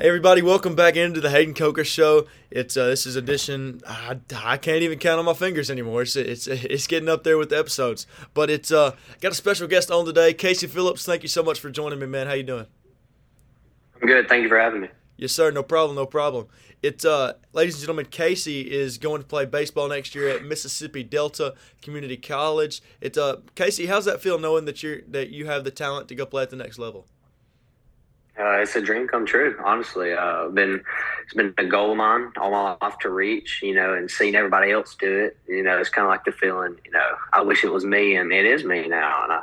Hey everybody, welcome back into the Hayden Coker Show. It's uh, this is edition. I, I can't even count on my fingers anymore. It's it's it's getting up there with the episodes. But it's uh got a special guest on today, Casey Phillips. Thank you so much for joining me, man. How you doing? I'm good. Thank you for having me. Yes, sir. No problem. No problem. It's uh, ladies and gentlemen, Casey is going to play baseball next year at Mississippi Delta Community College. It's uh, Casey. How's that feel knowing that you're that you have the talent to go play at the next level? Uh, it's a dream come true, honestly. Uh, been it's been a goal of mine all my life to reach, you know, and seeing everybody else do it. You know, it's kind of like the feeling, you know, I wish it was me, and it is me now, and I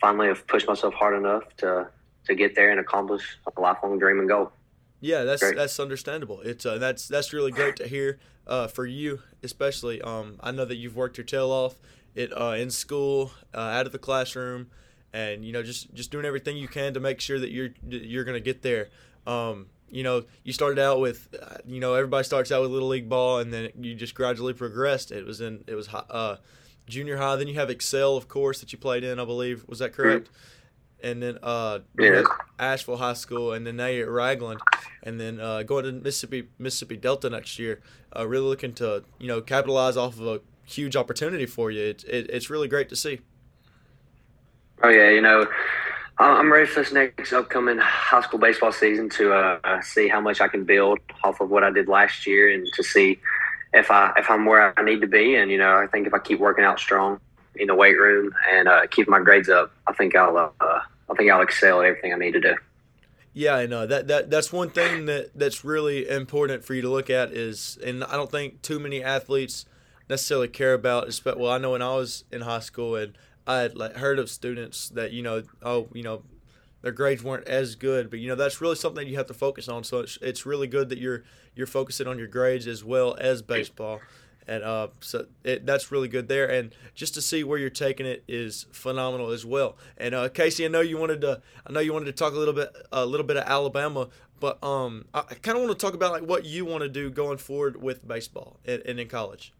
finally have pushed myself hard enough to to get there and accomplish a lifelong dream and goal. Yeah, that's great. that's understandable. It's uh, that's that's really great to hear uh, for you, especially. Um, I know that you've worked your tail off it uh, in school, uh, out of the classroom and you know just just doing everything you can to make sure that you're you're going to get there. Um, you know, you started out with, uh, you know, everybody starts out with little league ball, and then you just gradually progressed. It was in it was uh, junior high. Then you have Excel, of course, that you played in. I believe was that correct? Mm-hmm. And then uh, yeah. Ashville High School, and then now you're at Ragland, and then uh, going to Mississippi Mississippi Delta next year. Uh, really looking to you know capitalize off of a huge opportunity for you. It, it, it's really great to see. Oh yeah, you know, I'm ready for this next upcoming high school baseball season to uh, see how much I can build off of what I did last year, and to see if I if I'm where I need to be. And you know, I think if I keep working out strong in the weight room and uh, keep my grades up, I think I'll uh, I think I'll excel at everything I need to do. Yeah, I know that that that's one thing that that's really important for you to look at is, and I don't think too many athletes necessarily care about. Well, I know when I was in high school and I had like heard of students that you know, oh, you know, their grades weren't as good, but you know that's really something you have to focus on. So it's, it's really good that you're you're focusing on your grades as well as baseball, and uh, so it, that's really good there. And just to see where you're taking it is phenomenal as well. And uh, Casey, I know you wanted to I know you wanted to talk a little bit a little bit of Alabama, but um, I kind of want to talk about like what you want to do going forward with baseball and, and in college.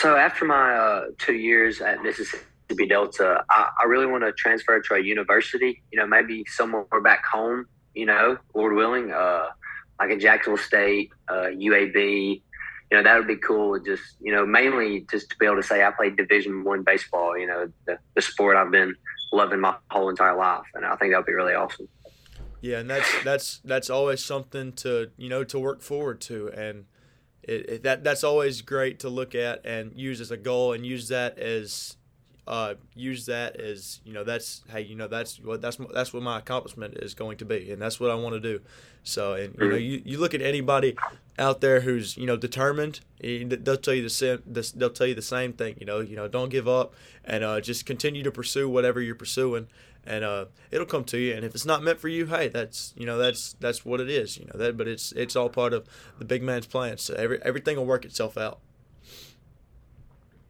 So after my uh, two years at Mississippi Delta, I, I really want to transfer to a university. You know, maybe somewhere back home. You know, Lord willing, uh, like a Jacksonville State, uh, UAB. You know, that would be cool. Just you know, mainly just to be able to say I played Division One baseball. You know, the, the sport I've been loving my whole entire life, and I think that would be really awesome. Yeah, and that's that's that's always something to you know to work forward to, and it, it, that that's always great to look at and use as a goal and use that as uh, use that as you know that's hey you know that's what that's that's what my accomplishment is going to be and that's what I want to do. So and you know you, you look at anybody out there who's you know determined they'll tell you the same they'll tell you the same thing you know you know don't give up and uh, just continue to pursue whatever you're pursuing and uh, it'll come to you. And if it's not meant for you, hey, that's you know that's that's what it is. You know that, but it's it's all part of the big man's plan. So every everything will work itself out.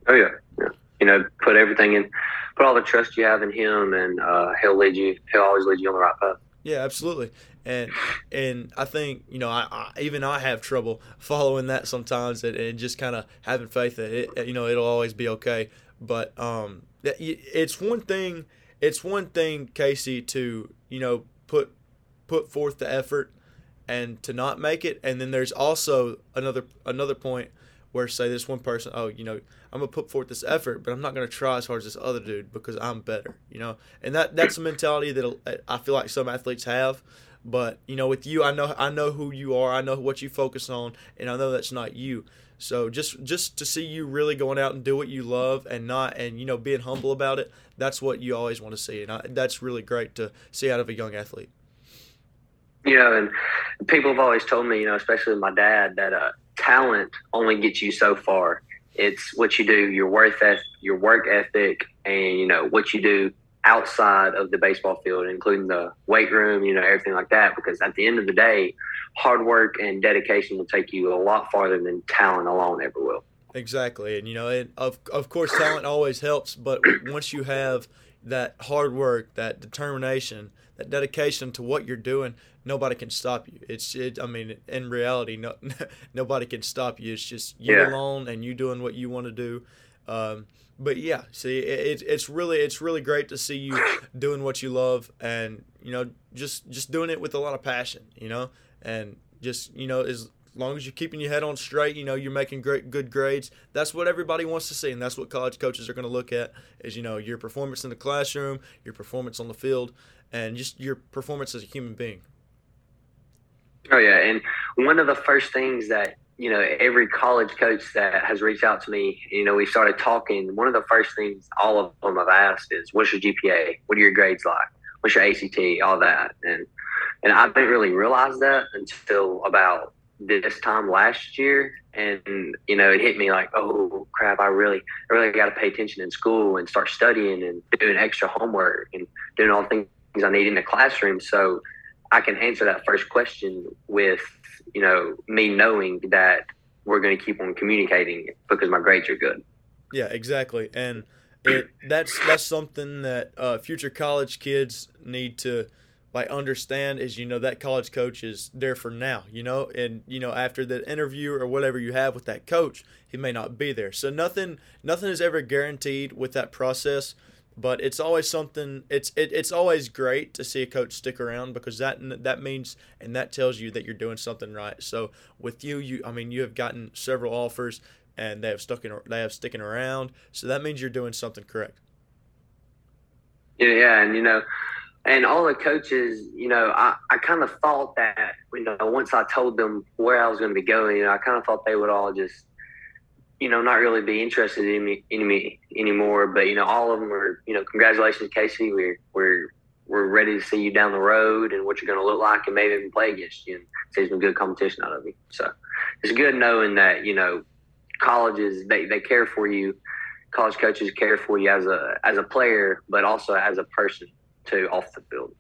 Oh yeah, yeah. You know, put everything in, put all the trust you have in him, and uh, he'll lead you. He'll always lead you on the right path. Yeah, absolutely. And and I think you know I, I even I have trouble following that sometimes, and, and just kind of having faith that it, you know it'll always be okay. But um, it's one thing it's one thing, Casey, to you know put put forth the effort and to not make it, and then there's also another another point where say this one person, oh, you know, I'm gonna put forth this effort, but I'm not gonna try as hard as this other dude because I'm better, you know, and that that's a mentality that uh, I feel like some athletes have. But you know, with you, I know I know who you are. I know what you focus on, and I know that's not you. So just just to see you really going out and do what you love and not and you know being humble about it, that's what you always want to see, and I, that's really great to see out of a young athlete. You know, and people have always told me, you know, especially my dad, that uh, talent only gets you so far. It's what you do, your worth, your work ethic, and you know what you do outside of the baseball field, including the weight room, you know, everything like that. Because at the end of the day, hard work and dedication will take you a lot farther than talent alone ever will. Exactly, and you know, and of of course, talent always helps, but once you have that hard work, that determination, that dedication to what you're doing, nobody can stop you. It's it. I mean, in reality, no, nobody can stop you. It's just you yeah. alone and you doing what you want to do. Um, but yeah, see, it, it's really it's really great to see you doing what you love, and you know, just just doing it with a lot of passion, you know, and just you know, as long as you're keeping your head on straight, you know, you're making great good grades. That's what everybody wants to see, and that's what college coaches are going to look at is you know your performance in the classroom, your performance on the field, and just your performance as a human being. Oh yeah, and one of the first things that you know, every college coach that has reached out to me, you know, we started talking. One of the first things all of them have asked is, "What's your GPA? What are your grades like? What's your ACT? All that." And and I didn't really realize that until about this time last year, and you know, it hit me like, "Oh crap! I really, I really got to pay attention in school and start studying and doing extra homework and doing all the things I need in the classroom." So I can answer that first question with you know, me knowing that we're going to keep on communicating because my grades are good. Yeah, exactly. And it that's that's something that uh, future college kids need to like understand is you know that college coach is there for now you know? And you know after the interview or whatever you have with that coach he may not be there. So nothing nothing is ever guaranteed with that process but it's always something it's it, it's always great to see a coach stick around because that that means and that tells you that you're doing something right. So with you you i mean you have gotten several offers and they have stuck in they have sticking around. So that means you're doing something correct. Yeah yeah and you know and all the coaches you know i, I kind of thought that you know once i told them where i was going to be going you know i kind of thought they would all just you know, not really be interested in me, in me anymore. But you know, all of them were, you know, congratulations, Casey. We're we're we're ready to see you down the road and what you're going to look like, and maybe even play against you and see some good competition out of you. So it's good knowing that you know colleges they, they care for you. College coaches care for you as a as a player, but also as a person too off the field.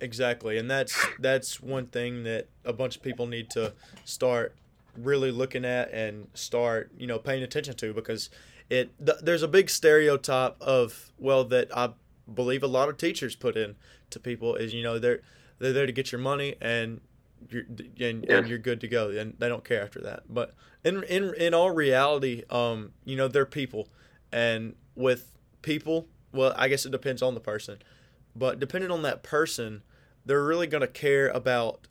Exactly, and that's that's one thing that a bunch of people need to start really looking at and start you know paying attention to because it th- there's a big stereotype of well that I believe a lot of teachers put in to people is you know they're they're there to get your money and you're and, yeah. and you're good to go and they don't care after that but in in in all reality um you know they're people and with people well I guess it depends on the person but depending on that person they're really going to care about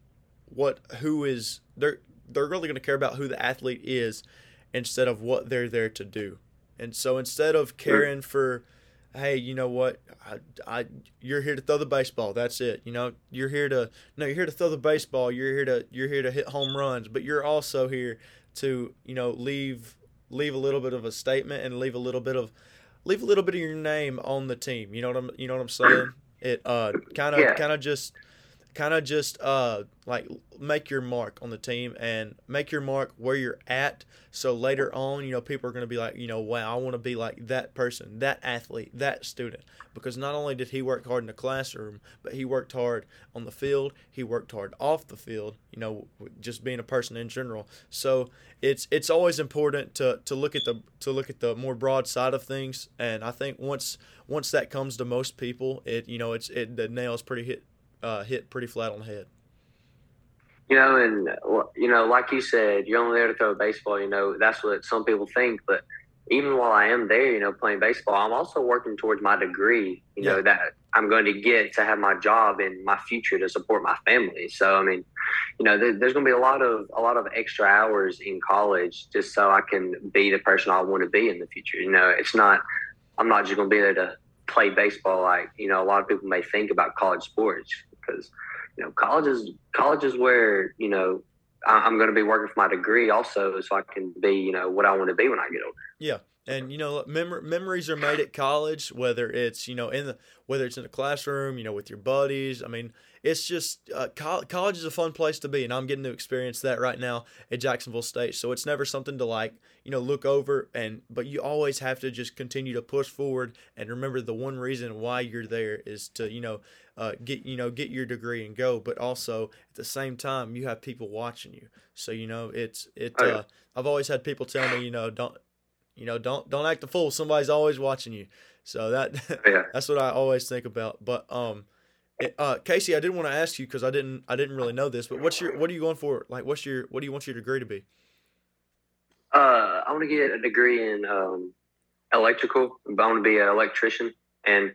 what who is they're they're really going to care about who the athlete is instead of what they're there to do. And so instead of caring for, hey, you know what, I, I, you're here to throw the baseball. That's it. You know, you're here to no, you're here to throw the baseball. You're here to you're here to hit home runs, but you're also here to you know leave leave a little bit of a statement and leave a little bit of leave a little bit of your name on the team. You know what I'm you know what I'm saying? It uh kind of kind of just kind of just uh like make your mark on the team and make your mark where you're at. So later on you know people are going to be like you know wow i want to be like that person that athlete that student. Because not only did he work hard in the classroom but he worked hard on the field he worked hard off the field you know just being a person in general. So it's it's always important to to look at the to look at the more broad side of things. And i think once once that comes to most people it you know it's it the nail is pretty hit uh, hit pretty flat on the head. You know, and you know, like you said, you're only there to throw a baseball. You know, that's what some people think. But even while I am there, you know, playing baseball, I'm also working towards my degree. You yeah. know that I'm going to get to have my job in my future to support my family. So I mean, you know, there, there's going to be a lot of a lot of extra hours in college just so I can be the person I want to be in the future. You know, it's not. I'm not just going to be there to play baseball like you know a lot of people may think about college sports because you know college is college is where you know I'm going to be working for my degree also, so I can be you know what I want to be when I get older. Yeah, and you know mem- memories are made at college, whether it's you know in the whether it's in the classroom, you know with your buddies. I mean, it's just uh, co- college is a fun place to be, and I'm getting to experience that right now at Jacksonville State. So it's never something to like you know look over, and but you always have to just continue to push forward and remember the one reason why you're there is to you know uh, get you know get your degree and go, but also at the same time you have people watching you. So you know it's it. Oh, yeah. uh, I've always had people tell me you know don't you know don't don't act a fool. Somebody's always watching you. So that oh, yeah. that's what I always think about. But um uh, Casey, I did want to ask you because I didn't I didn't really know this, but what's your what are you going for? Like, what's your what do you want your degree to be? Uh, I want to get a degree in um, electrical. I want to be an electrician and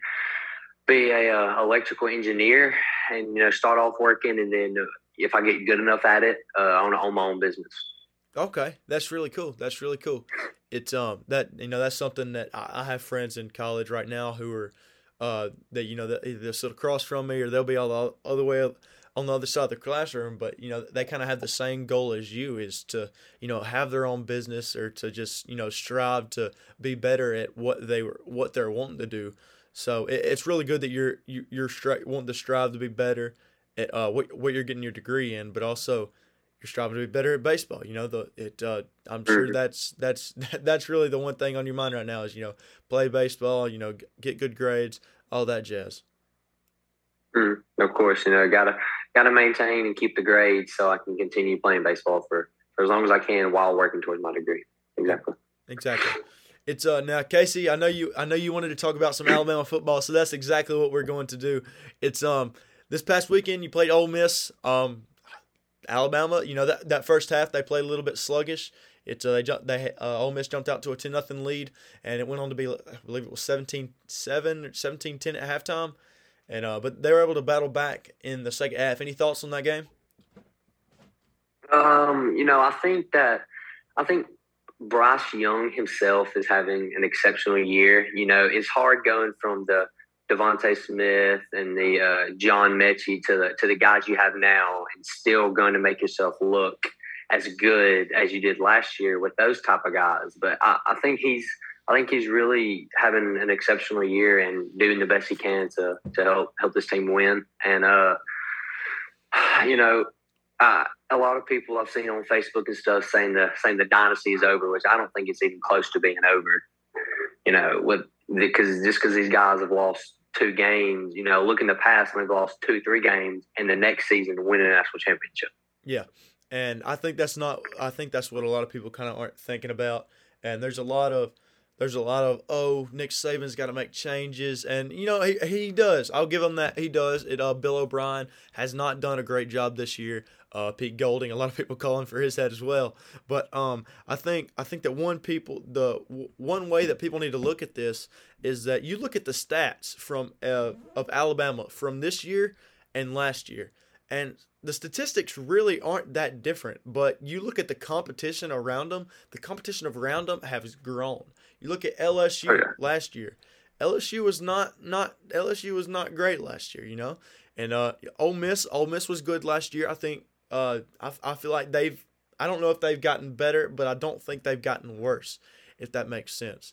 be a uh, electrical engineer, and you know start off working, and then if I get good enough at it, uh, I want to own my own business. Okay, that's really cool. That's really cool. It's um that you know that's something that I, I have friends in college right now who are uh that you know that they'll sit across from me or they'll be all the other way on the other side of the classroom. But you know they kind of have the same goal as you is to you know have their own business or to just you know strive to be better at what they were what they're wanting to do. So it, it's really good that you're you, you're stri- wanting to strive to be better at uh, what what you're getting your degree in, but also you're striving to be better at baseball. You know, the it. Uh, I'm sure mm-hmm. that's that's that's really the one thing on your mind right now is you know play baseball. You know, get good grades, all that jazz. Mm, of course, you know, gotta gotta maintain and keep the grades so I can continue playing baseball for for as long as I can while working towards my degree. Exactly. Exactly. It's uh now Casey, I know you I know you wanted to talk about some Alabama football, so that's exactly what we're going to do. It's um this past weekend you played Ole Miss. Um Alabama, you know that that first half they played a little bit sluggish. It uh, they jumped they uh, Ole Miss jumped out to a 10 nothing lead and it went on to be I believe it was 17-7 or 17-10 at halftime. And uh but they were able to battle back in the second half. Any thoughts on that game? Um, you know, I think that I think Bryce Young himself is having an exceptional year. You know, it's hard going from the DeVonta Smith and the uh, John Metchie to the to the guys you have now, and still going to make yourself look as good as you did last year with those type of guys. But I, I think he's I think he's really having an exceptional year and doing the best he can to to help help this team win. And uh, you know, uh, a lot of people I've seen on Facebook and stuff saying the saying the dynasty is over, which I don't think it's even close to being over. You know, with because just because these guys have lost two games, you know, look in the past and they've lost two, three games, and the next season win a national championship. Yeah, and I think that's not. I think that's what a lot of people kind of aren't thinking about. And there's a lot of there's a lot of oh Nick Saban's got to make changes, and you know he he does. I'll give him that he does. It uh, Bill O'Brien has not done a great job this year. Uh, Pete Golding, a lot of people calling for his head as well. But um, I think I think that one people the w- one way that people need to look at this is that you look at the stats from uh, of Alabama from this year and last year, and the statistics really aren't that different. But you look at the competition around them. The competition around them has grown. You look at LSU oh, yeah. last year. LSU was not not LSU was not great last year, you know. And uh, Ole Miss, Ole Miss was good last year. I think uh, I, I feel like they've I don't know if they've gotten better, but I don't think they've gotten worse, if that makes sense.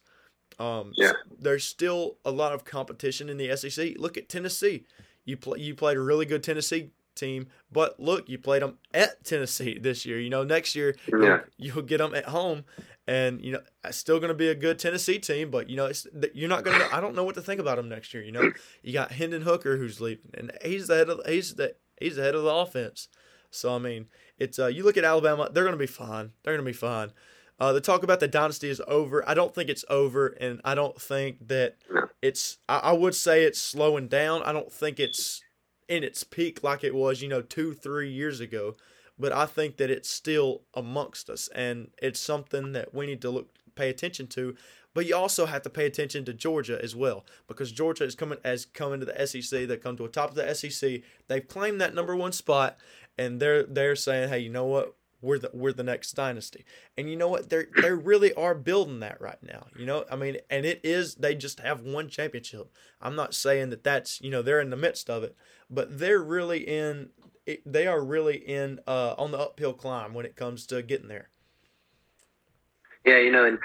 Um, yeah. So there's still a lot of competition in the SEC. Look at Tennessee. You play, you played a really good Tennessee team, but look, you played them at Tennessee this year. You know, next year yeah. you'll, you'll get them at home, and you know, it's still going to be a good Tennessee team. But you know, it's you're not going to. I don't know what to think about them next year. You know, you got Hendon Hooker who's leaving, and he's the head of he's the he's the head of the offense. So I mean, it's uh, you look at Alabama, they're going to be fine. They're going to be fine. Uh, the talk about the dynasty is over. I don't think it's over, and I don't think that it's. I, I would say it's slowing down. I don't think it's in its peak like it was, you know, two, three years ago. But I think that it's still amongst us, and it's something that we need to look pay attention to. But you also have to pay attention to Georgia as well, because Georgia is coming as coming to the SEC. They come to the top of the SEC. They've claimed that number one spot, and they're they're saying, hey, you know what? We're the we're the next dynasty, and you know what? They they really are building that right now. You know, I mean, and it is they just have one championship. I'm not saying that that's you know they're in the midst of it, but they're really in. They are really in uh, on the uphill climb when it comes to getting there. Yeah, you know, and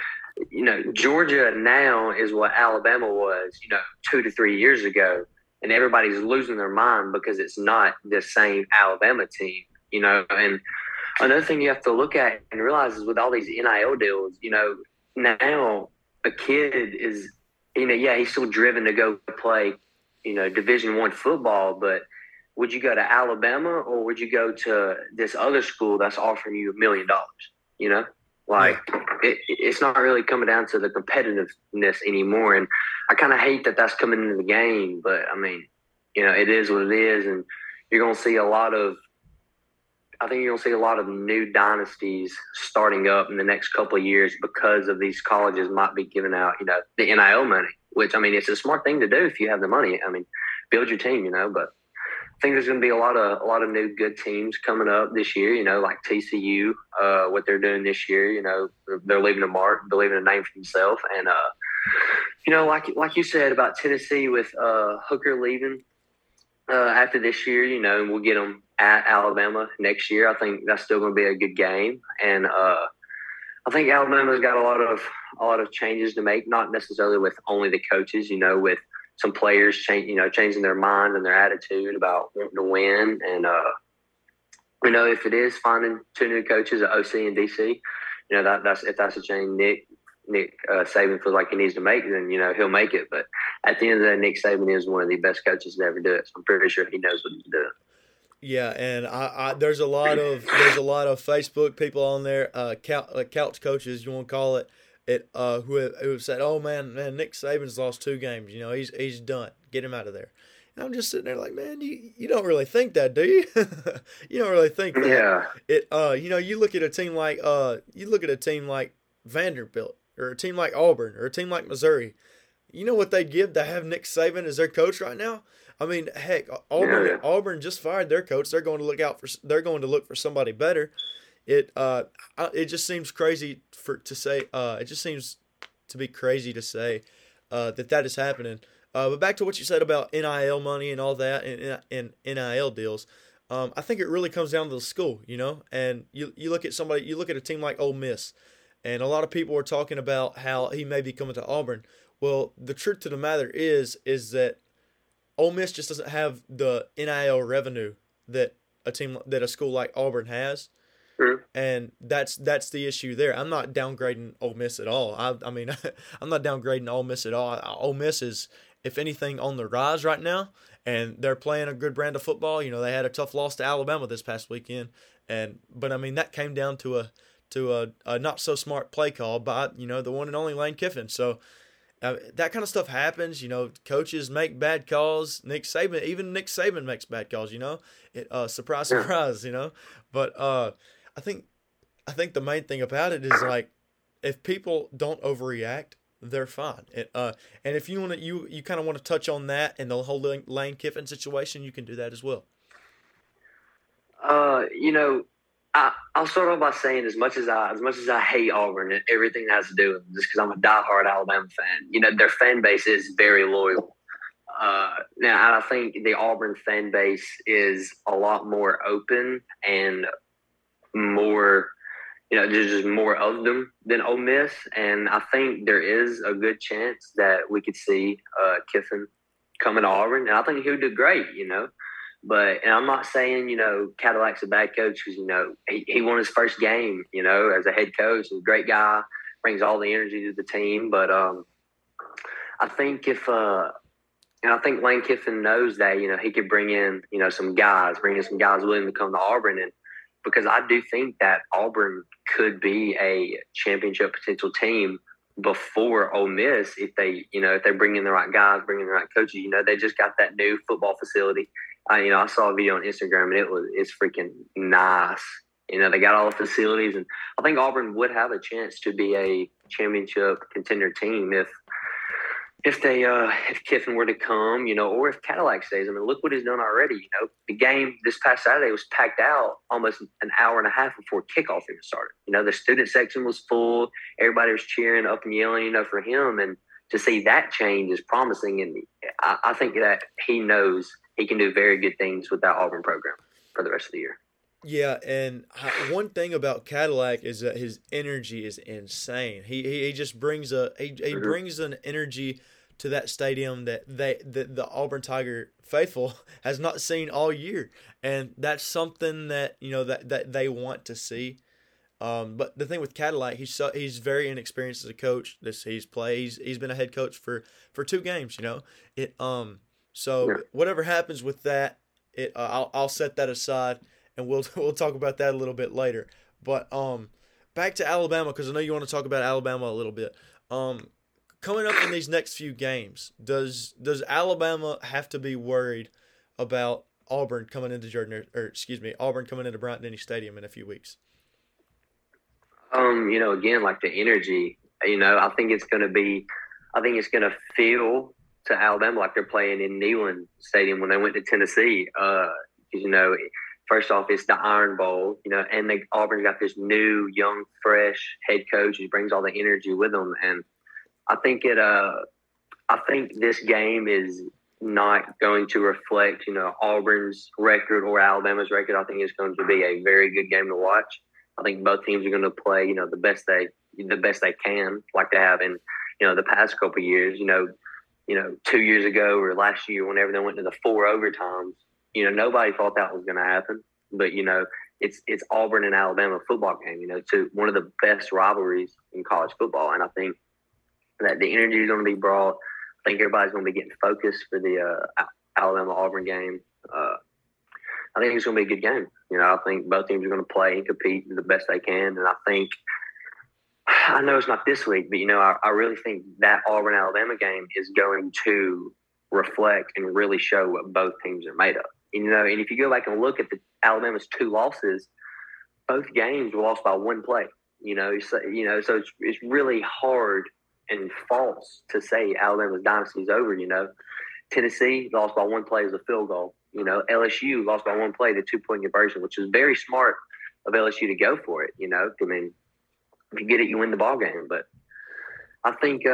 you know Georgia now is what Alabama was, you know, two to three years ago and everybody's losing their mind because it's not the same Alabama team, you know. And another thing you have to look at and realize is with all these NIL deals, you know, now a kid is, you know, yeah, he's still driven to go play, you know, Division One football, but would you go to Alabama or would you go to this other school that's offering you a million dollars? You know, like it, it's not really coming down to the competitiveness anymore. And I kind of hate that that's coming into the game, but I mean, you know, it is what it is, and you're going to see a lot of I think you're gonna see a lot of new dynasties starting up in the next couple of years because of these colleges might be giving out, you know, the NIL money. Which I mean, it's a smart thing to do if you have the money. I mean, build your team, you know. But I think there's going to be a lot of a lot of new good teams coming up this year. You know, like TCU, uh, what they're doing this year. You know, they're, leaving a mark, they're leaving a name for themselves, and uh, you know, like like you said about Tennessee with uh, Hooker leaving uh, after this year, you know, and we'll get them at Alabama next year. I think that's still going to be a good game, and uh, I think Alabama's got a lot of a lot of changes to make, not necessarily with only the coaches, you know, with some players change, you know, changing their mind and their attitude about wanting to win. And, uh, you know, if it is finding two new coaches at OC and DC, you know, that, that's, if that's a change Nick, Nick uh, Saban feels like he needs to make, then, you know, he'll make it. But at the end of the day, Nick Saban is one of the best coaches to ever do it. So I'm pretty sure he knows what he's doing. Yeah, and I, I, there's a lot of there's a lot of Facebook people on there, uh, couch, uh, couch coaches you want to call it, it uh who have, who have said, "Oh man, man, Nick Saban's lost two games. You know, he's he's done. Get him out of there." And I'm just sitting there like, man, you you don't really think that, do you? you don't really think that. Yeah. It uh, you know, you look at a team like uh, you look at a team like Vanderbilt or a team like Auburn or a team like Missouri. You know what they'd give to have Nick Saban as their coach right now? I mean, heck, Auburn yeah. Auburn just fired their coach. They're going to look out for they're going to look for somebody better it uh it just seems crazy for to say uh it just seems to be crazy to say uh that that is happening. Uh, but back to what you said about NIL money and all that and, and NIL deals. Um, I think it really comes down to the school, you know. And you you look at somebody, you look at a team like Ole Miss, and a lot of people are talking about how he may be coming to Auburn. Well, the truth to the matter is is that Ole Miss just doesn't have the NIL revenue that a team that a school like Auburn has. And that's that's the issue there. I'm not downgrading Ole Miss at all. I I mean I'm not downgrading Ole Miss at all. Ole Miss is if anything on the rise right now, and they're playing a good brand of football. You know they had a tough loss to Alabama this past weekend, and but I mean that came down to a to a, a not so smart play call by you know the one and only Lane Kiffin. So. Uh, that kind of stuff happens, you know. Coaches make bad calls. Nick Saban, even Nick Saban makes bad calls, you know. It uh, surprise, surprise, you know. But uh, I think I think the main thing about it is like if people don't overreact, they're fine. It, uh, and if you want to, you you kind of want to touch on that and the whole Lane Kiffin situation, you can do that as well. Uh, you know, I, I'll start off by saying as much as I as much as I hate Auburn and everything that has to do with just because I'm a diehard Alabama fan, you know, their fan base is very loyal. Uh, now I think the Auburn fan base is a lot more open and more, you know, there's just more of them than Ole Miss, and I think there is a good chance that we could see uh, Kiffin coming to Auburn, and I think he would do great, you know. But and I'm not saying you know Cadillac's a bad coach because you know he, he won his first game, you know, as a head coach, He's a great guy, brings all the energy to the team. But um, I think if uh, and I think Lane Kiffin knows that you know he could bring in you know some guys, bring in some guys willing to come to Auburn, and because I do think that Auburn could be a championship potential team before Ole Miss if they, you know, if they bring in the right guys, bring in the right coaches. You know, they just got that new football facility. You know, I saw a video on Instagram and it was it's freaking nice. You know, they got all the facilities, and I think Auburn would have a chance to be a championship contender team if if they uh if Kiffin were to come, you know, or if Cadillac stays. I mean, look what he's done already. You know, the game this past Saturday was packed out almost an hour and a half before kickoff even started. You know, the student section was full. Everybody was cheering up and yelling, you know, for him. And to see that change is promising. And I, I think that he knows he can do very good things with that Auburn program for the rest of the year. Yeah, and one thing about Cadillac is that his energy is insane. He he, he just brings a he, he mm-hmm. brings an energy to that stadium that they that the Auburn Tiger faithful has not seen all year, and that's something that you know that that they want to see. Um, but the thing with Cadillac, he's so, he's very inexperienced as a coach. This he's played. He's, he's been a head coach for for two games. You know it. Um. So yeah. whatever happens with that, it uh, I'll I'll set that aside, and we'll we'll talk about that a little bit later. But um, back to Alabama because I know you want to talk about Alabama a little bit. Um, coming up in these next few games, does does Alabama have to be worried about Auburn coming into Jordan, or excuse me, Auburn coming into Bryant Denny Stadium in a few weeks? Um, you know, again, like the energy. You know, I think it's going to be. I think it's going to feel to Alabama like they're playing in Neyland Stadium when they went to Tennessee. Uh, you know, first off, it's the Iron Bowl. You know, and they Auburn's got this new, young, fresh head coach who brings all the energy with them, and I think it. Uh, I think this game is not going to reflect, you know, Auburn's record or Alabama's record. I think it's going to be a very good game to watch. I think both teams are going to play, you know, the best they the best they can, like they have in, you know, the past couple years. You know, you know, two years ago or last year, whenever they went to the four overtimes, you know, nobody thought that was going to happen. But you know, it's it's Auburn and Alabama football game. You know, to one of the best rivalries in college football, and I think that the energy is going to be brought I think everybody's going to be getting focused for the uh, Alabama Auburn game. Uh, I think it's going to be a good game. You know, I think both teams are going to play and compete the best they can, and I think I know it's not this week, but you know, I, I really think that Auburn Alabama game is going to reflect and really show what both teams are made of. You know, and if you go back and look at the Alabama's two losses, both games were lost by one play. You know, so, you know, so it's, it's really hard and false to say Alabama's dynasty is over. You know, Tennessee lost by one play as a field goal. You know, LSU lost by one play, the two point conversion, which is very smart of LSU to go for it. You know, I mean, if you get it, you win the ball game. But I think uh,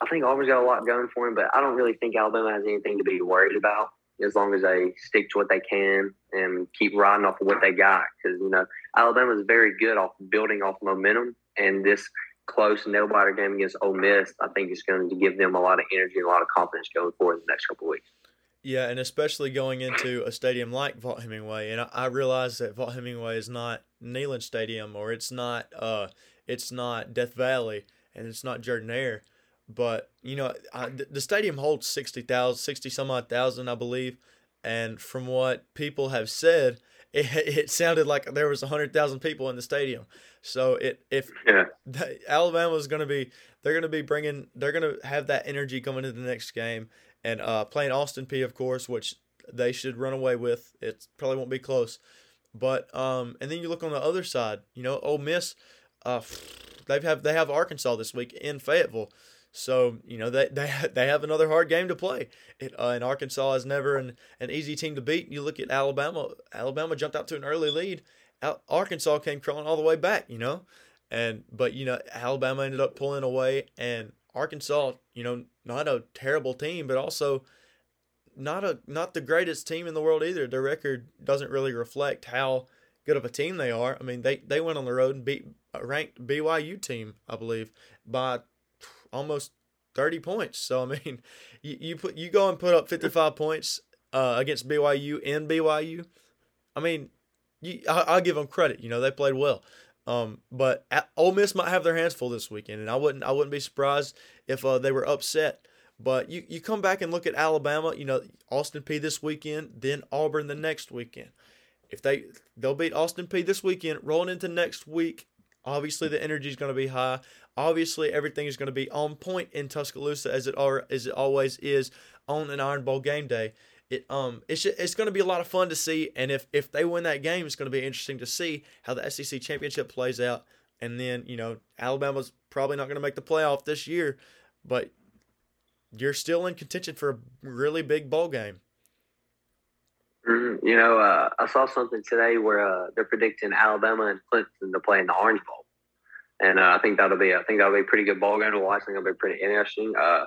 I think Auburn's got a lot going for him, but I don't really think Alabama has anything to be worried about as long as they stick to what they can and keep riding off of what they got. Because you know, Alabama is very good off building off momentum, and this close nail biter game against Ole Miss, I think it's going to give them a lot of energy and a lot of confidence going forward in the next couple weeks. Yeah, and especially going into a stadium like Vaught Hemingway, and I, realize that Vaught Hemingway is not Neyland Stadium or it's not uh it's not Death Valley and it's not Jordan-Hare, but you know I, the stadium holds 60,000, 60 some odd thousand, I believe, and from what people have said, it, it sounded like there was 100,000 people in the stadium. So it if yeah. Alabama is going to be they're going to be bringing they're going to have that energy coming into the next game and uh, playing Austin Peay of course, which they should run away with. It probably won't be close. But um and then you look on the other side, you know, Ole Miss uh they have they have Arkansas this week in Fayetteville. So you know they they they have another hard game to play. It, uh, and Arkansas is never an, an easy team to beat. You look at Alabama. Alabama jumped out to an early lead. Arkansas came crawling all the way back. You know, and but you know Alabama ended up pulling away, and Arkansas, you know, not a terrible team, but also not a not the greatest team in the world either. Their record doesn't really reflect how good of a team they are. I mean, they they went on the road and beat a ranked BYU team, I believe, by almost 30 points. So I mean, you, you put you go and put up 55 points uh, against BYU in BYU. I mean, you, I, will give them credit. You know, they played well. Um, but at, Ole Miss might have their hands full this weekend, and I wouldn't I wouldn't be surprised if uh, they were upset. But you, you come back and look at Alabama. You know, Austin Peay this weekend, then Auburn the next weekend. If they they'll beat Austin Peay this weekend, rolling into next week, obviously the energy is going to be high. Obviously, everything is going to be on point in Tuscaloosa as it are, as it always is on an Iron Bowl game day. It um it's it's going to be a lot of fun to see, and if if they win that game, it's going to be interesting to see how the SEC championship plays out. And then you know Alabama's probably not going to make the playoff this year, but you're still in contention for a really big bowl game. Mm-hmm. You know, uh, I saw something today where uh, they're predicting Alabama and Clemson to play in the Orange Bowl and uh, I think that'll be I think that'll be a pretty good ball game to watch. I think it'll be pretty interesting. Uh,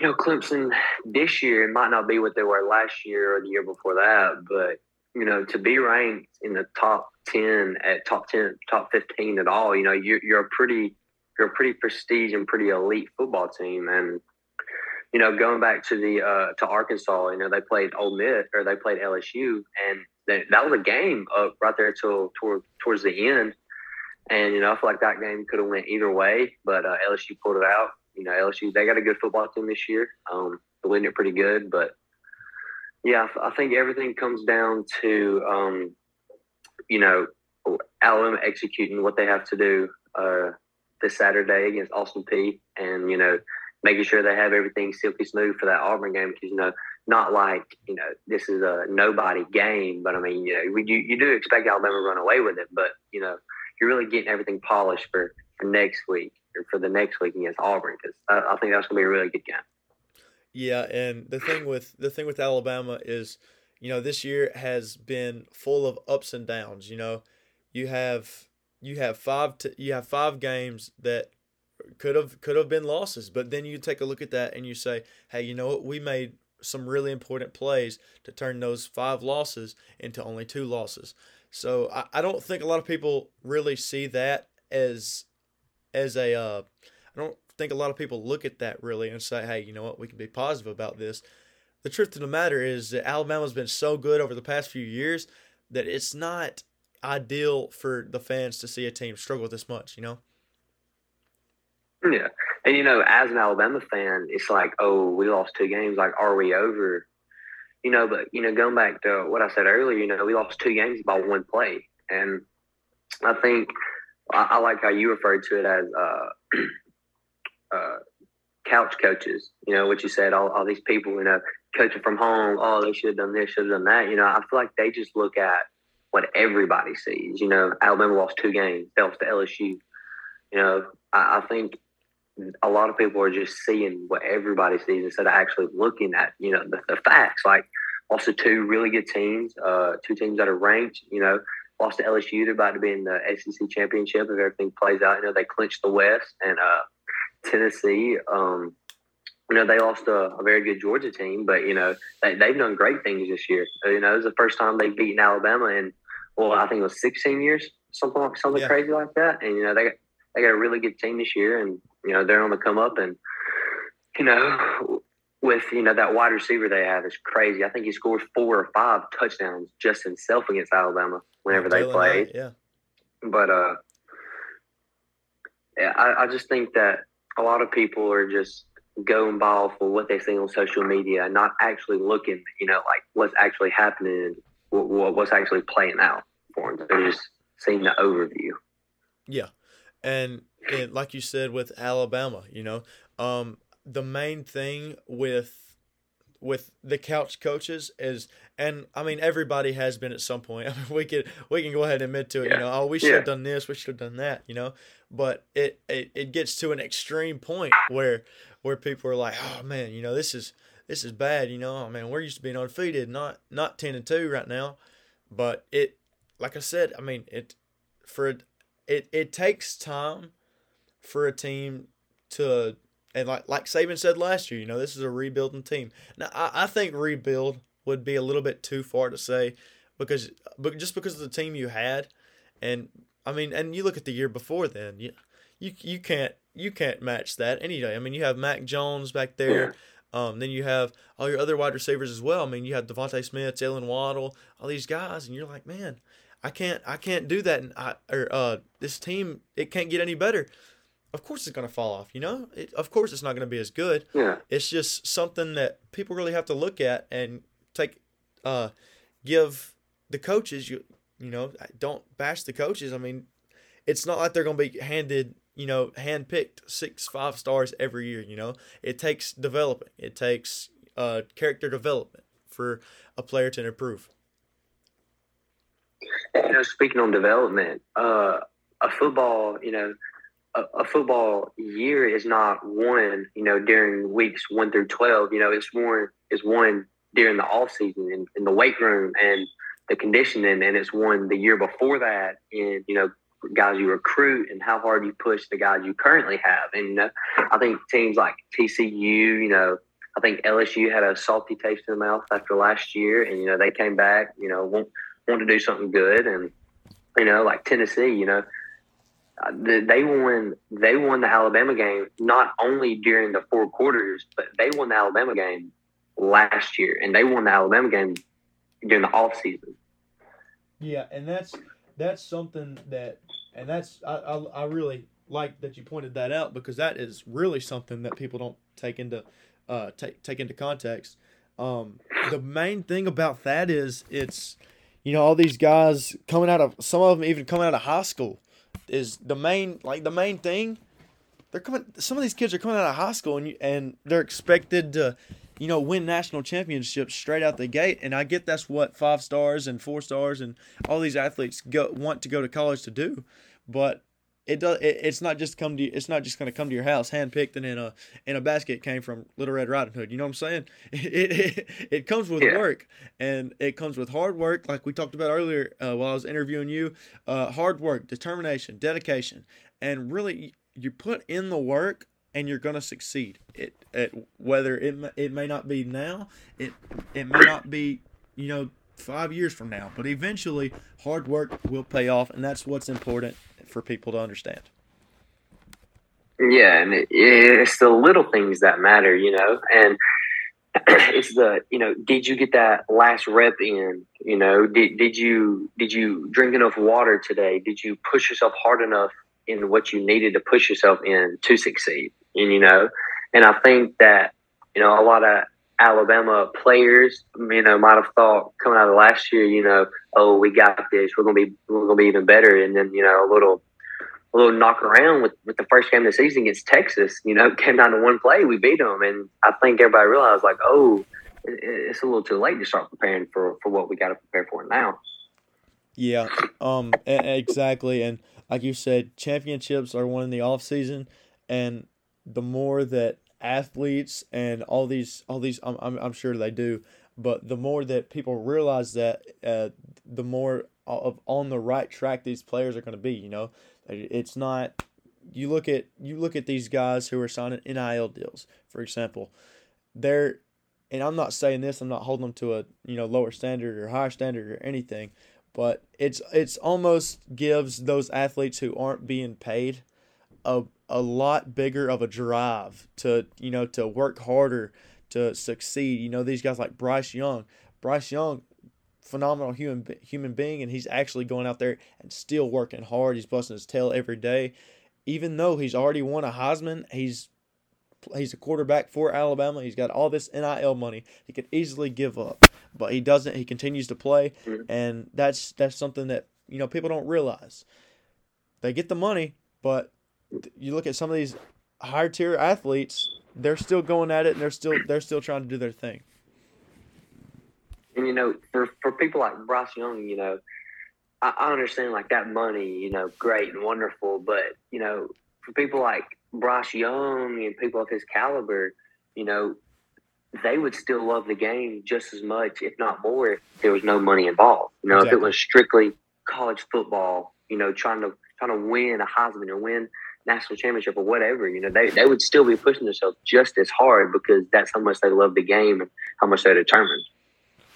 you know, Clemson this year it might not be what they were last year or the year before that, but you know, to be ranked in the top ten at top ten, top fifteen at all, you know, you're you're a pretty you're a pretty prestige and pretty elite football team, and you know, going back to the uh, to Arkansas, you know, they played Ole Miss or they played LSU, and they, that was a game up right there till toward, towards the end and you know, I feel like that game could have went either way, but uh, LSU pulled it out. You know, LSU they got a good football team this year. Um, they're winning it pretty good, but yeah, I think everything comes down to um, you know Alabama executing what they have to do uh, this Saturday against Austin Peay, and you know making sure they have everything silky smooth for that Auburn game because you know not like you know this is a nobody game, but I mean you know you you do expect Alabama to run away with it, but you know you're really getting everything polished for for next week or for the next week against Auburn because I, I think that's gonna be a really good game. Yeah, and the thing with the thing with Alabama is, you know, this year has been full of ups and downs. You know, you have you have five t- you have five games that could have could have been losses, but then you take a look at that and you say, hey, you know what? We made some really important plays to turn those five losses into only two losses. So I, I don't think a lot of people really see that as as a uh, I don't think a lot of people look at that really and say, hey, you know what, we can be positive about this. The truth of the matter is that Alabama's been so good over the past few years that it's not ideal for the fans to see a team struggle this much, you know? Yeah. And, you know, as an Alabama fan, it's like, oh, we lost two games. Like, are we over? You know, but, you know, going back to what I said earlier, you know, we lost two games by one play. And I think I, I like how you referred to it as uh, uh, couch coaches, you know, what you said, all, all these people, you know, coaching from home, oh, they should have done this, should have done that. You know, I feel like they just look at what everybody sees. You know, Alabama lost two games, they lost to LSU. You know, I, I think a lot of people are just seeing what everybody sees instead of actually looking at, you know, the, the facts. Like, also two really good teams, uh, two teams that are ranked, you know, lost to LSU. They're about to be in the SEC championship if everything plays out. You know, they clinched the West and uh, Tennessee. Um, you know, they lost a, a, very good Georgia team, but you know, they, they've done great things this year. You know, it was the first time they've beaten Alabama in, well, I think it was 16 years, something like something yeah. crazy like that. And you know, they got they got a really good team this year, and you know, they're on the come up. And you know, with you know that wide receiver they have is crazy. I think he scored four or five touchdowns just himself against Alabama whenever they played. yeah. But uh, yeah, I, I just think that a lot of people are just going by off of what they see on social media and not actually looking, you know, like what's actually happening, what, what's actually playing out for them. They're just seeing the overview. Yeah, and, and like you said with Alabama, you know, um, the main thing with with the couch coaches is and I mean everybody has been at some point. I mean we can we can go ahead and admit to it, yeah. you know, oh we should yeah. have done this, we should have done that, you know. But it, it it gets to an extreme point where where people are like, Oh man, you know, this is this is bad, you know, oh man, we're used to being undefeated, not not ten and two right now. But it like I said, I mean it for it it takes time for a team to and like like Saban said last year, you know, this is a rebuilding team. Now I, I think rebuild would be a little bit too far to say because but just because of the team you had and I mean and you look at the year before then, you you, you can't you can't match that any day. I mean you have Mac Jones back there. Um, then you have all your other wide receivers as well. I mean, you have DeVonta Smith, Jaylen Waddle, all these guys, and you're like, man, I can't, I can't do that. And I, or uh, this team, it can't get any better of course it's going to fall off. You know, it, of course it's not going to be as good. Yeah. It's just something that people really have to look at and take, uh, give the coaches. You you know, don't bash the coaches. I mean, it's not like they're going to be handed you know hand picked six five stars every year. You know, it takes developing. It takes uh character development for a player to improve. You know, speaking on development, uh, a football, you know, a, a, football year is not one, you know, during weeks one through twelve. You know, it's won is one during the off season in, in the weight room and the conditioning, and it's one the year before that in you know guys you recruit and how hard you push the guys you currently have. And know, I think teams like TCU, you know, I think LSU had a salty taste in the mouth after last year, and you know they came back, you know, want to do something good, and you know, like Tennessee, you know, uh, they won they won the Alabama game not only during the four quarters, but they won the Alabama game last year, and they won the Alabama game during the off season. Yeah, and that's that's something that, and that's I, I, I really like that you pointed that out because that is really something that people don't take into uh take take into context. Um, the main thing about that is it's you know all these guys coming out of some of them even coming out of high school is the main like the main thing. They're coming. Some of these kids are coming out of high school and you, and they're expected to you know, win national championships straight out the gate. And I get that's what five stars and four stars and all these athletes go want to go to college to do, but it does. It, it's not just come to. It's not just going to come to your house handpicked and in a in a basket came from Little Red Riding Hood. You know what I'm saying? It it, it comes with yeah. work and it comes with hard work, like we talked about earlier uh, while I was interviewing you. Uh, hard work, determination, dedication, and really you put in the work and you're going to succeed. It, it whether it it may not be now, it it may not be you know five years from now, but eventually hard work will pay off, and that's what's important for people to understand. Yeah, and it, it's the little things that matter, you know, and it's the you know, did you get that last rep in? You know, did did you did you drink enough water today? Did you push yourself hard enough in what you needed to push yourself in to succeed? And you know, and I think that you know a lot of Alabama players, you know, might have thought coming out of last year, you know, oh, we got this, we're gonna be we're gonna be even better, and then you know a little a little knock around with, with the first game of the season against Texas, you know, came down to one play, we beat them, and I think everybody realized like, oh, it's a little too late to start preparing for for what we got to prepare for now. Yeah, um, exactly, and like you said, championships are won in the off season, and the more that athletes and all these all these I'm, I'm, I'm sure they do but the more that people realize that uh, the more of on the right track these players are going to be you know? It's not you look at you look at these guys who are signing NIL deals for example. They're and I'm not saying this I'm not holding them to a you know lower standard or higher standard or anything but it's it's almost gives those athletes who aren't being paid a a lot bigger of a drive to you know to work harder to succeed. You know these guys like Bryce Young. Bryce Young, phenomenal human human being, and he's actually going out there and still working hard. He's busting his tail every day, even though he's already won a Heisman. He's he's a quarterback for Alabama. He's got all this NIL money. He could easily give up, but he doesn't. He continues to play, mm-hmm. and that's that's something that you know people don't realize. They get the money, but you look at some of these higher tier athletes, they're still going at it and they're still they're still trying to do their thing. And you know, for for people like Bryce Young, you know, I, I understand like that money, you know, great and wonderful, but you know, for people like Bryce Young and people of his caliber, you know, they would still love the game just as much, if not more, if there was no money involved. You know, exactly. if it was strictly college football, you know, trying to trying to win a Heisman or win national championship or whatever, you know, they, they would still be pushing themselves just as hard because that's how much they love the game and how much they're determined.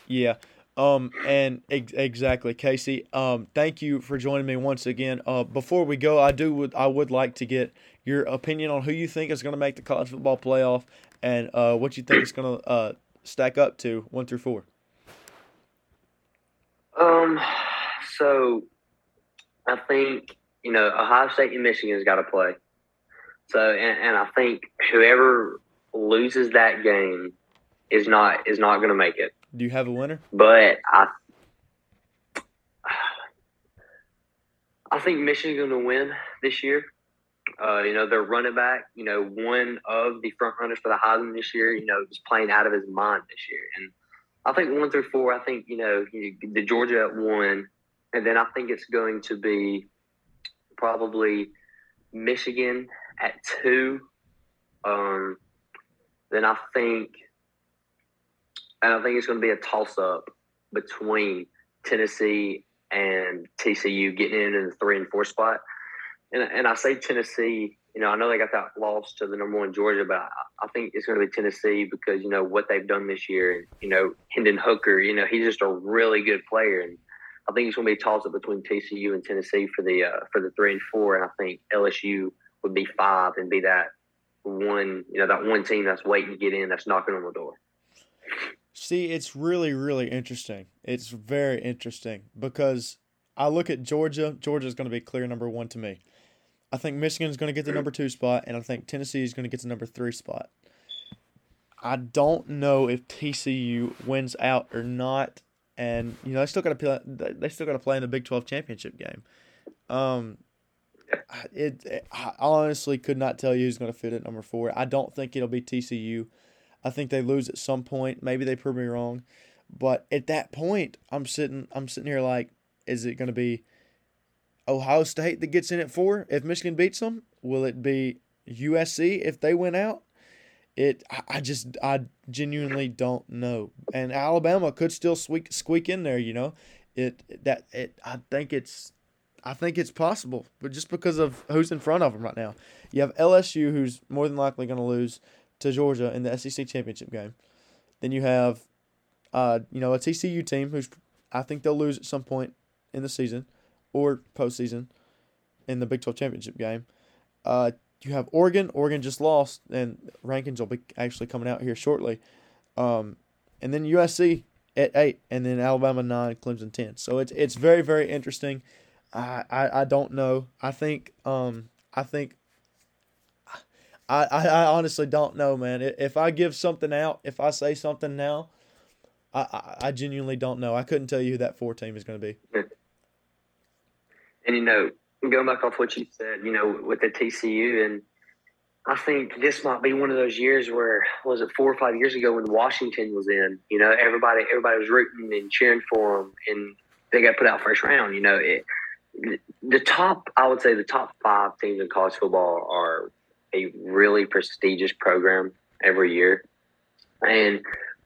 Yeah. Um, and ex- exactly, Casey. Um, thank you for joining me once again. Uh, before we go, I do would I would like to get your opinion on who you think is going to make the college football playoff and uh, what you think is going to uh, stack up to one through four. Um, so I think you know, Ohio State and Michigan's got to play. So, and, and I think whoever loses that game is not is not going to make it. Do you have a winner? But I, I think Michigan's going to win this year. Uh, you know, their running back, you know, one of the front runners for the Heisman this year, you know, is playing out of his mind this year. And I think one through four, I think, you know, the Georgia at one, and then I think it's going to be probably Michigan at two. Um, then I think, and I think it's going to be a toss up between Tennessee and TCU getting into the three and four spot. And, and I say Tennessee, you know, I know they got that loss to the number one Georgia, but I, I think it's going to be Tennessee because, you know, what they've done this year. And, you know, Hendon Hooker, you know, he's just a really good player. And I think it's going to be a toss up between TCU and Tennessee for the uh, for the three and four, and I think LSU would be five and be that one you know that one team that's waiting to get in, that's knocking on the door. See, it's really really interesting. It's very interesting because I look at Georgia. Georgia is going to be clear number one to me. I think Michigan is going to get the number two spot, and I think Tennessee is going to get the number three spot. I don't know if TCU wins out or not and you know they still got to play. They still got to play in the Big Twelve championship game. Um, it, it, I honestly could not tell you who's going to fit at number four. I don't think it'll be TCU. I think they lose at some point. Maybe they prove me wrong, but at that point, I'm sitting I'm sitting here like, is it going to be Ohio State that gets in at four if Michigan beats them? Will it be USC if they win out? It I just I genuinely don't know. And Alabama could still squeak squeak in there, you know. It that it I think it's I think it's possible, but just because of who's in front of them right now. You have LSU who's more than likely going to lose to Georgia in the SEC championship game. Then you have uh, you know, a TCU team who's I think they'll lose at some point in the season or postseason in the Big 12 championship game. Uh, you have Oregon. Oregon just lost, and rankings will be actually coming out here shortly. Um, and then USC at eight, and then Alabama nine, Clemson ten. So it's it's very very interesting. I I, I don't know. I think um I think I, I, honestly don't know, man. If I give something out, if I say something now, I, I, I genuinely don't know. I couldn't tell you who that four team is going to be. And you know, going back off what you said, you know, with the TCU, and I think this might be one of those years where was it four or five years ago when Washington was in? You know, everybody everybody was rooting and cheering for them, and they got put out first round. You know, it, the top I would say the top five teams in college football are a really prestigious program every year, and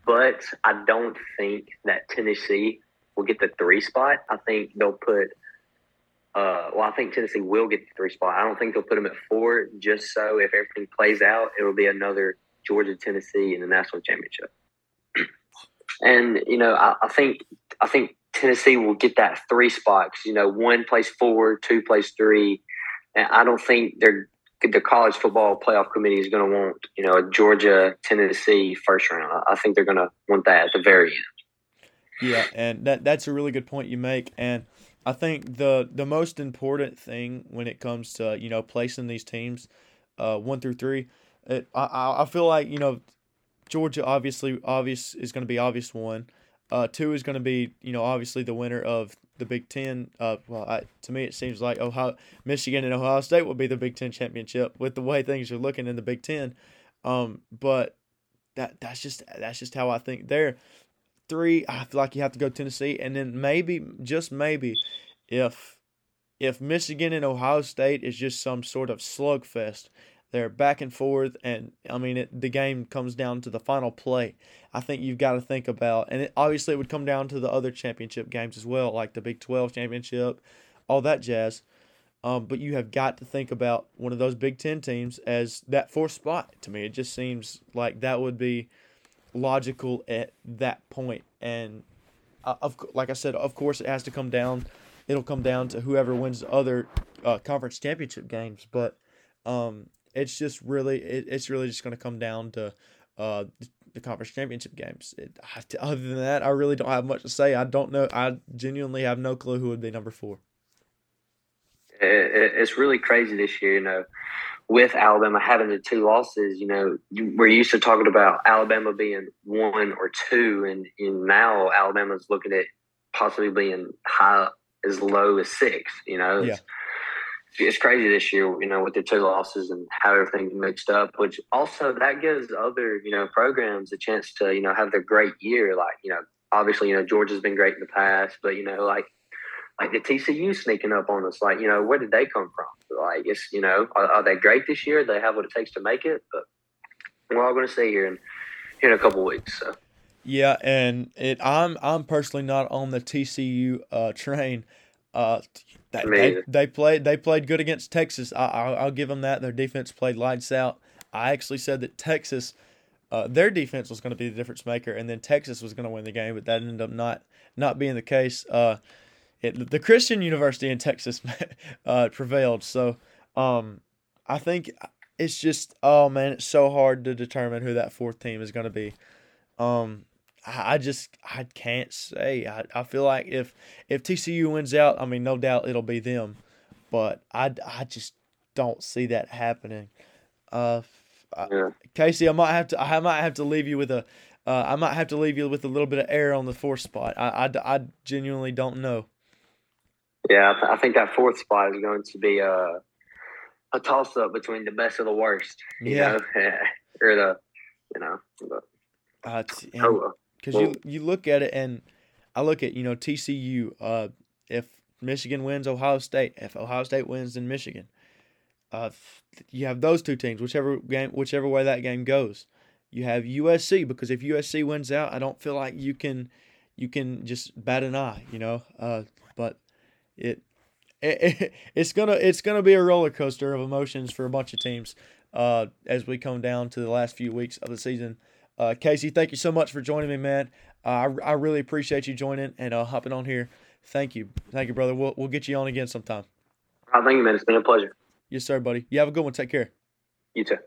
but I don't think that Tennessee will get the three spot. I think they'll put uh, well, I think Tennessee will get the three spot. I don't think they'll put them at four, just so if everything plays out, it'll be another Georgia Tennessee in the national championship. and you know, I, I, think I think Tennessee will get that three spot because you know one plays four, two plays three, and I don't think they're the college football playoff committee is going to want you know a Georgia Tennessee first round. I think they're going to want that at the very end. Yeah, and that that's a really good point you make, and I think the the most important thing when it comes to you know placing these teams, uh, one through three, it, I I feel like you know, Georgia obviously obvious is going to be obvious one, uh, two is going to be you know obviously the winner of the Big Ten. Uh, well, I, to me it seems like Ohio, Michigan, and Ohio State will be the Big Ten championship with the way things are looking in the Big Ten. Um, but that that's just that's just how I think there three, I feel like you have to go Tennessee, and then maybe, just maybe, if if Michigan and Ohio State is just some sort of slugfest, they're back and forth, and I mean, it, the game comes down to the final play. I think you've got to think about, and it, obviously it would come down to the other championship games as well, like the Big 12 championship, all that jazz. Um, but you have got to think about one of those Big Ten teams as that fourth spot. To me, it just seems like that would be logical at that point. And uh, of like I said, of course, it has to come down. It'll come down to whoever wins the other uh, conference championship games. But um, it's just really, it, it's really just going to come down to uh, the conference championship games. It, other than that, I really don't have much to say. I don't know. I genuinely have no clue who would be number four. It's really crazy this year. You know, with Alabama having the two losses, you know, we're used to talking about Alabama being one or two, and, and now Alabama's looking at possibly being high as low as six. You know, yeah. it's, it's crazy this year. You know, with the two losses and how everything's mixed up. Which also that gives other you know programs a chance to you know have their great year. Like you know, obviously you know Georgia's been great in the past, but you know like like the TCU sneaking up on us. Like, you know, where did they come from? Like, it's, you know, are, are they great this year? They have what it takes to make it, but we're all going to see here in, here in a couple weeks. So. Yeah, and it I'm I'm personally not on the TCU uh, train. Uh, they, they, they, played they played good against Texas. I, I'll, I'll give them that. Their defense played lights out. I actually said that Texas, uh, their defense was going to be the difference maker, and then Texas was going to win the game, but that ended up not not being the case. Uh, it, the Christian University in Texas uh, prevailed. So um, I think it's just oh man, it's so hard to determine who that fourth team is going to be. Um, I, I just I can't say. I, I feel like if if TCU wins out, I mean, no doubt it'll be them, but I, I just don't see that happening. Uh, yeah. Casey, I might have to I might have to leave you with a uh, I might have to leave you with a little bit of air on the fourth spot. I, I, I genuinely don't know. Yeah, I, th- I think that fourth spot is going to be a a toss up between the best of the worst. You yeah. know, or the you know. But Uh, oh well. because you you look at it and I look at you know TCU. Uh, if Michigan wins, Ohio State. If Ohio State wins, then Michigan. Uh, you have those two teams, whichever game, whichever way that game goes. You have USC because if USC wins out, I don't feel like you can you can just bat an eye, you know. Uh, but it, it it's gonna it's gonna be a roller coaster of emotions for a bunch of teams uh, as we come down to the last few weeks of the season. Uh, Casey, thank you so much for joining me, man. Uh, I, I really appreciate you joining and uh, hopping on here. Thank you, thank you, brother. We'll we'll get you on again sometime. Oh, thank you, man. It's been a pleasure. Yes, sir, buddy. You have a good one. Take care. You too.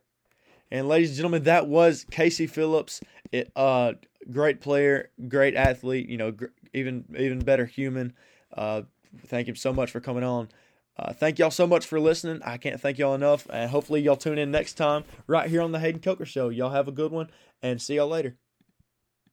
And ladies and gentlemen, that was Casey Phillips. It, uh, great player, great athlete. You know, gr- even even better human. Uh, thank him so much for coming on. Uh, thank y'all so much for listening. I can't thank y'all enough. And hopefully y'all tune in next time right here on the Hayden Coker Show. Y'all have a good one and see y'all later.